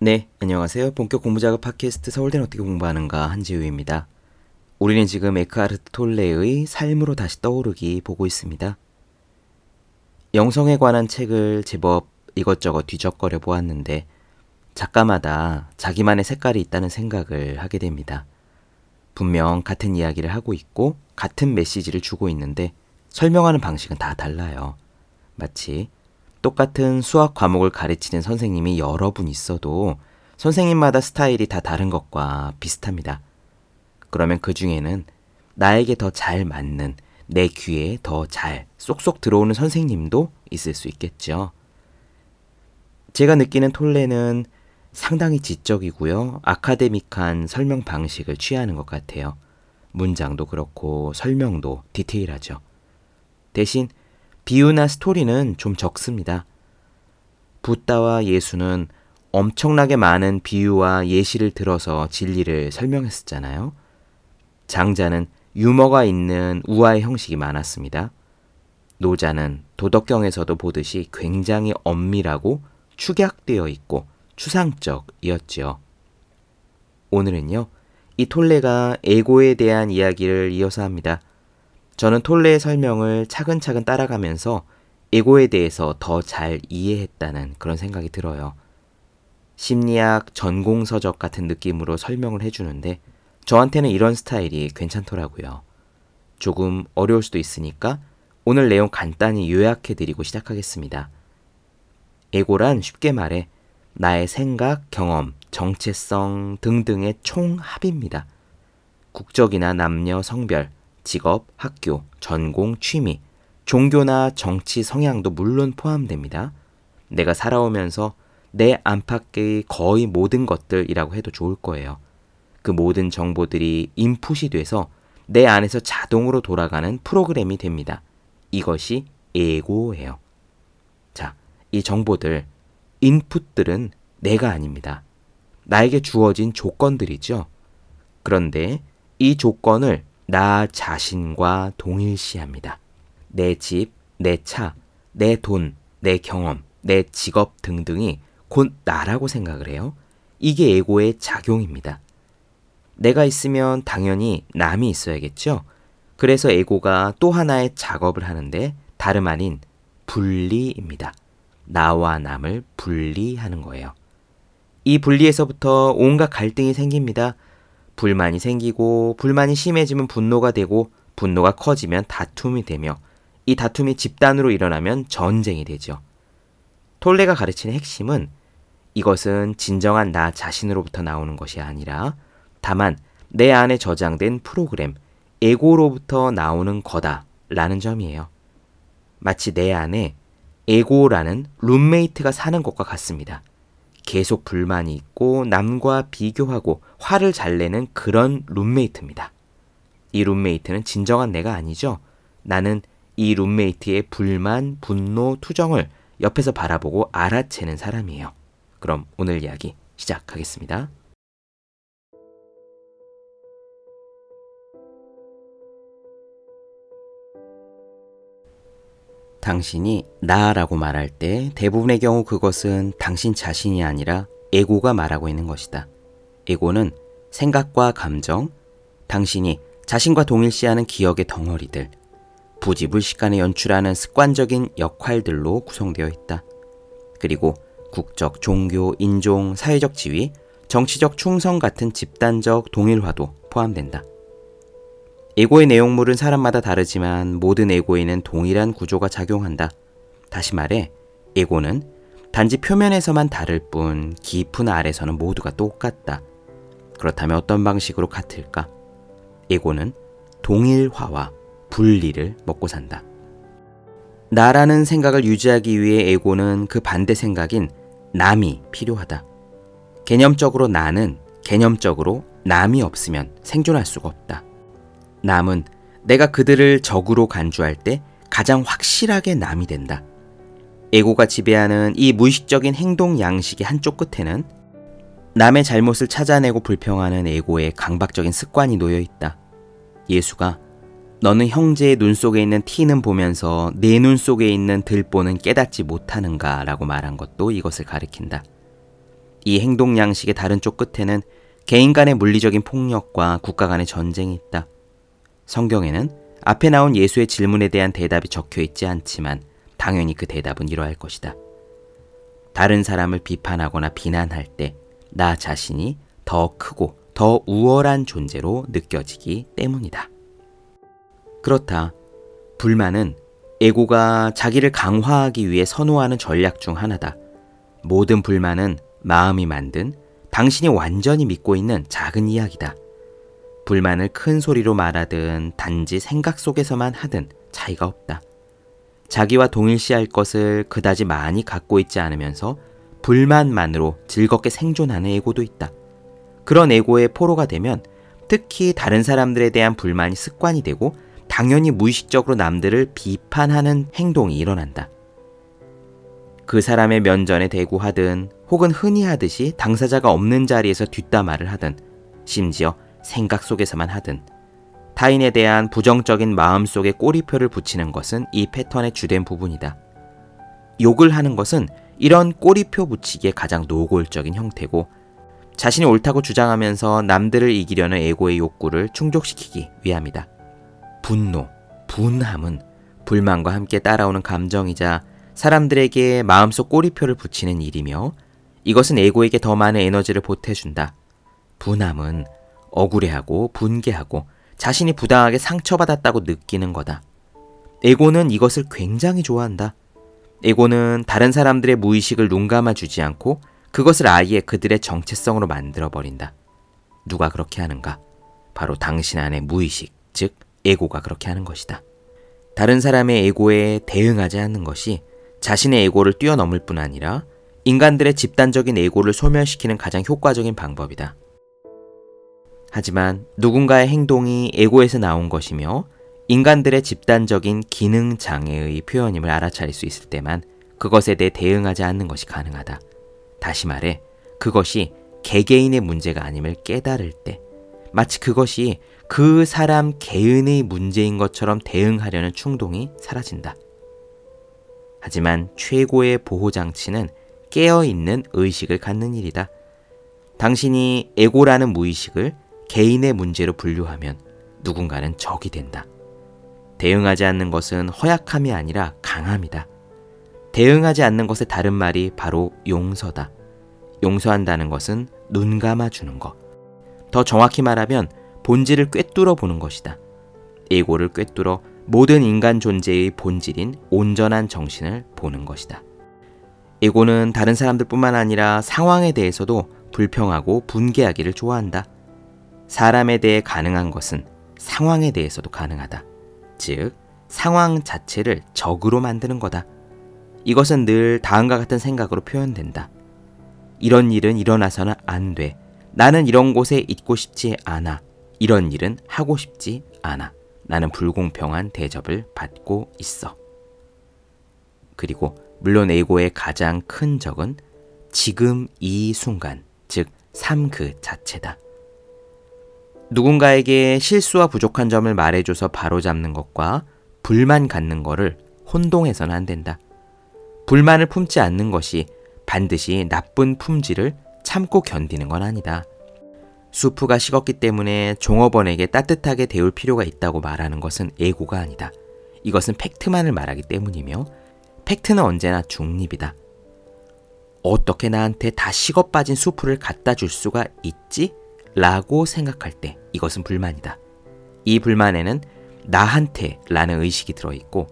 네, 안녕하세요. 본격 공부 작업 팟캐스트 서울대는 어떻게 공부하는가 한지우입니다. 우리는 지금 에크하르트 톨레의 삶으로 다시 떠오르기 보고 있습니다. 영성에 관한 책을 제법 이것저것 뒤적거려 보았는데 작가마다 자기만의 색깔이 있다는 생각을 하게 됩니다. 분명 같은 이야기를 하고 있고 같은 메시지를 주고 있는데 설명하는 방식은 다 달라요. 마치 똑같은 수학 과목을 가르치는 선생님이 여러 분 있어도 선생님마다 스타일이 다 다른 것과 비슷합니다. 그러면 그 중에는 나에게 더 잘 맞는 내 귀에 더 잘 쏙쏙 들어오는 선생님도 있을 수 있겠죠. 제가 느끼는 톨레는 상당히 지적이고요. 아카데믹한 설명 방식을 취하는 것 같아요. 문장도 그렇고 설명도 디테일하죠. 대신 비유나 스토리는 좀 적습니다. 붓다와 예수는 엄청나게 많은 비유와 예시를 들어서 진리를 설명했었잖아요. 장자는 유머가 있는 우화의 형식이 많았습니다. 노자는 도덕경에서도 보듯이 굉장히 엄밀하고 축약되어 있고 추상적이었지요. 오늘은요, 이 톨레가 에고에 대한 이야기를 이어서 합니다. 저는 톨레의 설명을 차근차근 따라가면서 에고에 대해서 더 잘 이해했다는 그런 생각이 들어요. 심리학 전공서적 같은 느낌으로 설명을 해주는데 저한테는 이런 스타일이 괜찮더라고요. 조금 어려울 수도 있으니까 오늘 내용 간단히 요약해드리고 시작하겠습니다. 에고란 쉽게 말해 나의 생각, 경험, 정체성 등등의 총합입니다. 국적이나 남녀, 성별, 직업, 학교, 전공, 취미, 종교나 정치 성향도 물론 포함됩니다. 내가 살아오면서 내 안팎의 거의 모든 것들이라고 해도 좋을 거예요. 그 모든 정보들이 인풋이 돼서 내 안에서 자동으로 돌아가는 프로그램이 됩니다. 이것이 에고예요. 자, 이 정보들, 인풋들은 내가 아닙니다. 나에게 주어진 조건들이죠. 그런데 이 조건을 나 자신과 동일시합니다. 내 집, 내 차, 내 돈, 내 경험, 내 직업 등등이 곧 나라고 생각을 해요. 이게 에고의 작용입니다. 내가 있으면 당연히 남이 있어야겠죠? 그래서 에고가 또 하나의 작업을 하는데 다름 아닌 분리입니다. 나와 남을 분리하는 거예요. 이 분리에서부터 온갖 갈등이 생깁니다. 불만이 생기고 불만이 심해지면 분노가 되고 분노가 커지면 다툼이 되며 이 다툼이 집단으로 일어나면 전쟁이 되죠. 톨레가 가르치는 핵심은 이것은 진정한 나 자신으로부터 나오는 것이 아니라 다만 내 안에 저장된 프로그램, 에고로부터 나오는 거다라는 점이에요. 마치 내 안에 에고라는 룸메이트가 사는 것과 같습니다. 계속 불만이 있고 남과 비교하고 화를 잘 내는 그런 룸메이트입니다. 이 룸메이트는 진정한 내가 아니죠. 나는 이 룸메이트의 불만, 분노, 투정을 옆에서 바라보고 알아채는 사람이에요. 그럼 오늘 이야기 시작하겠습니다. 당신이 나라고 말할 때 대부분의 경우 그것은 당신 자신이 아니라 에고가 말하고 있는 것이다. 에고는 생각과 감정, 당신이 자신과 동일시하는 기억의 덩어리들, 부지불식간에 연출하는 습관적인 역할들로 구성되어 있다. 그리고 국적, 종교, 인종, 사회적 지위, 정치적 충성 같은 집단적 동일화도 포함된다. 에고의 내용물은 사람마다 다르지만 모든 에고에는 동일한 구조가 작용한다. 다시 말해, 에고는 단지 표면에서만 다를 뿐 깊은 아래서는 모두가 똑같다. 그렇다면 어떤 방식으로 같을까? 에고는 동일화와 분리를 먹고 산다. 나라는 생각을 유지하기 위해 에고는 그 반대 생각인 남이 필요하다. 개념적으로 나는 개념적으로 남이 없으면 생존할 수가 없다. 남은 내가 그들을 적으로 간주할 때 가장 확실하게 남이 된다. 에고가 지배하는 이 무의식적인 행동 양식의 한쪽 끝에는 남의 잘못을 찾아내고 불평하는 에고의 강박적인 습관이 놓여 있다. 예수가 너는 형제의 눈 속에 있는 티는 보면서 내 눈 속에 있는 들보는 깨닫지 못하는가 라고 말한 것도 이것을 가리킨다. 이 행동 양식의 다른 쪽 끝에는 개인 간의 물리적인 폭력과 국가 간의 전쟁이 있다. 성경에는 앞에 나온 예수의 질문에 대한 대답이 적혀 있지 않지만 당연히 그 대답은 이러할 것이다. 다른 사람을 비판하거나 비난할 때 나 자신이 더 크고 더 우월한 존재로 느껴지기 때문이다. 그렇다. 불만은 에고가 자기를 강화하기 위해 선호하는 전략 중 하나다. 모든 불만은 마음이 만든 당신이 완전히 믿고 있는 작은 이야기다. 불만을 큰 소리로 말하든 단지 생각 속에서만 하든 차이가 없다. 자기와 동일시할 것을 그다지 많이 갖고 있지 않으면서 불만만으로 즐겁게 생존하는 에고도 있다. 그런 에고의 포로가 되면 특히 다른 사람들에 대한 불만이 습관이 되고 당연히 무의식적으로 남들을 비판하는 행동이 일어난다. 그 사람의 면전에 대구하든 혹은 흔히 하듯이 당사자가 없는 자리에서 뒷담화를 하든 심지어 생각 속에서만 하든 타인에 대한 부정적인 마음 속에 꼬리표를 붙이는 것은 이 패턴의 주된 부분이다. 욕을 하는 것은 이런 꼬리표 붙이기의 가장 노골적인 형태고 자신이 옳다고 주장하면서 남들을 이기려는 에고의 욕구를 충족시키기 위함이다. 분노, 분함은 불만과 함께 따라오는 감정이자 사람들에게 마음속 꼬리표를 붙이는 일이며 이것은 에고에게 더 많은 에너지를 보태준다. 분함은 억울해하고 분개하고 자신이 부당하게 상처받았다고 느끼는 거다. 에고는 이것을 굉장히 좋아한다. 에고는 다른 사람들의 무의식을 눈 감아 주지 않고 그것을 아예 그들의 정체성으로 만들어버린다. 누가 그렇게 하는가? 바로 당신 안의 무의식, 즉, 에고가 그렇게 하는 것이다. 다른 사람의 에고에 대응하지 않는 것이 자신의 에고를 뛰어넘을 뿐 아니라 인간들의 집단적인 에고를 소멸시키는 가장 효과적인 방법이다. 하지만 누군가의 행동이 에고에서 나온 것이며 인간들의 집단적인 기능 장애의 표현임을 알아차릴 수 있을 때만 그것에 대해 대응하지 않는 것이 가능하다. 다시 말해, 그것이 개개인의 문제가 아님을 깨달을 때, 마치 그것이 그 사람 개인의 문제인 것처럼 대응하려는 충동이 사라진다. 하지만 최고의 보호장치는 깨어있는 의식을 갖는 일이다. 당신이 에고라는 무의식을 개인의 문제로 분류하면 누군가는 적이 된다. 대응하지 않는 것은 허약함이 아니라 강함이다. 대응하지 않는 것의 다른 말이 바로 용서다. 용서한다는 것은 눈 감아 주는 것. 더 정확히 말하면 본질을 꿰뚫어 보는 것이다. 에고를 꿰뚫어 모든 인간 존재의 본질인 온전한 정신을 보는 것이다. 에고는 다른 사람들뿐만 아니라 상황에 대해서도 불평하고 분개하기를 좋아한다. 사람에 대해 가능한 것은 상황에 대해서도 가능하다. 즉, 상황 자체를 적으로 만드는 거다. 이것은 늘 다음과 같은 생각으로 표현된다. 이런 일은 일어나서는 안 돼. 나는 이런 곳에 있고 싶지 않아. 이런 일은 하고 싶지 않아. 나는 불공평한 대접을 받고 있어. 그리고 물론 에고의 가장 큰 적은 지금 이 순간, 즉, 삶 그 자체다. 누군가에게 실수와 부족한 점을 말해줘서 바로잡는 것과 불만 갖는 것을 혼동해서는 안 된다. 불만을 품지 않는 것이 반드시 나쁜 품질을 참고 견디는 건 아니다. 수프가 식었기 때문에 종업원에게 따뜻하게 데울 필요가 있다고 말하는 것은 에고가 아니다. 이것은 팩트만을 말하기 때문이며 팩트는 언제나 중립이다. 어떻게 나한테 다 식어 빠진 수프를 갖다 줄 수가 있지? 라고 생각할 때 이것은 불만이다. 이 불만에는 나한테 라는 의식이 들어있고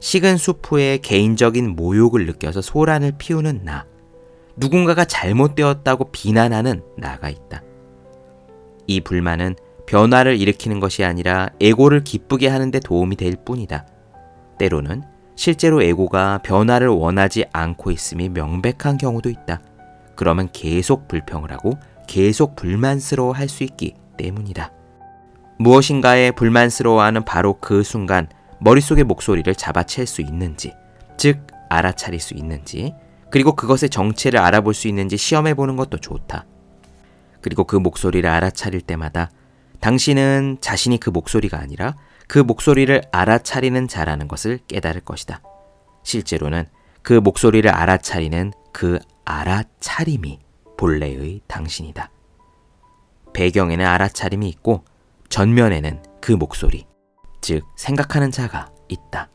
식은 수프에 개인적인 모욕을 느껴서 소란을 피우는 나, 누군가가 잘못되었다고 비난하는 나가 있다. 이 불만은 변화를 일으키는 것이 아니라 에고를 기쁘게 하는데 도움이 될 뿐이다. 때로는 실제로 에고가 변화를 원하지 않고 있음이 명백한 경우도 있다. 그러면 계속 불평을 하고 계속 불만스러워 할 수 있기 때문이다. 무엇인가에 불만스러워하는 바로 그 순간 머릿속의 목소리를 잡아챌 수 있는지, 즉, 알아차릴 수 있는지, 그리고 그것의 정체를 알아볼 수 있는지 시험해 보는 것도 좋다. 그리고 그 목소리를 알아차릴 때마다 당신은 자신이 그 목소리가 아니라 그 목소리를 알아차리는 자라는 것을 깨달을 것이다. 실제로는 그 목소리를 알아차리는 그 알아차림이 본래의 당신이다. 배경에는 알아차림이 있고 전면에는 그 목소리, 즉 생각하는 자가 있다.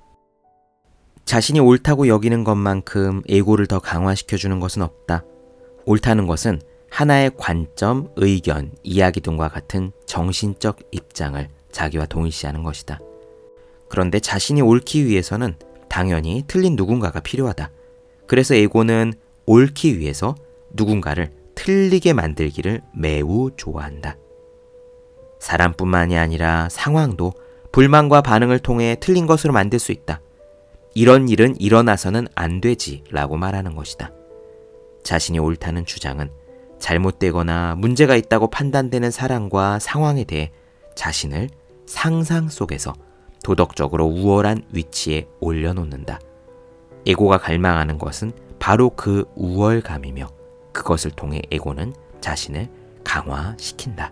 자신이 옳다고 여기는 것만큼 에고를 더 강화시켜주는 것은 없다. 옳다는 것은 하나의 관점, 의견, 이야기 등과 같은 정신적 입장을 자기와 동일시하는 것이다. 그런데 자신이 옳기 위해서는 당연히 틀린 누군가가 필요하다. 그래서 에고는 옳기 위해서 누군가를 틀리게 만들기를 매우 좋아한다. 사람뿐만이 아니라 상황도 불만과 반응을 통해 틀린 것으로 만들 수 있다. 이런 일은 일어나서는 안 되지 라고 말하는 것이다. 자신이 옳다는 주장은 잘못되거나 문제가 있다고 판단되는 사람과 상황에 대해 자신을 상상 속에서 도덕적으로 우월한 위치에 올려놓는다. 에고가 갈망하는 것은 바로 그 우월감이며 그것을 통해 에고는 자신을 강화시킨다.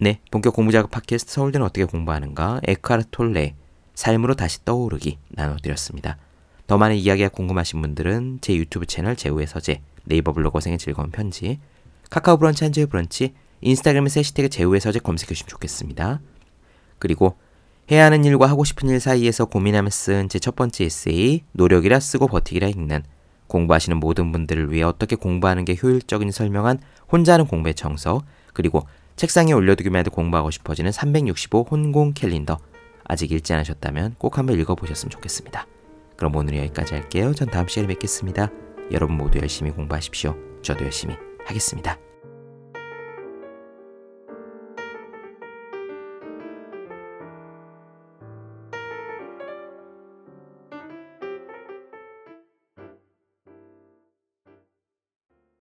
네, 본격 공부작업 팟캐스트 서울대는 어떻게 공부하는가 에크하르트 톨레 삶으로 다시 떠오르기 나눠드렸습니다. 더 많은 이야기가 궁금하신 분들은 제 유튜브 채널 제우의 서재 네이버 블로그 생의 즐거운 편지 카카오 브런치 한주의 브런치 인스타그램에서 해시태그 제우의 서재 검색해 주시면 좋겠습니다. 그리고 해야 하는 일과 하고 싶은 일 사이에서 고민하며 쓴 제 첫 번째 에세이 노력이라 쓰고 버티기라 읽는 공부하시는 모든 분들을 위해 어떻게 공부하는 게 효율적인 설명한 혼자 하는 공부의 정석 그리고 책상에 올려두기만 해도 공부하고 싶어지는 365 혼공 캘린더 아직 읽지 않으셨다면 꼭 한번 읽어보셨으면 좋겠습니다. 그럼 오늘 여기까지 할게요. 전 다음 시간에 뵙겠습니다. 여러분 모두 열심히 공부하십시오. 저도 열심히 하겠습니다.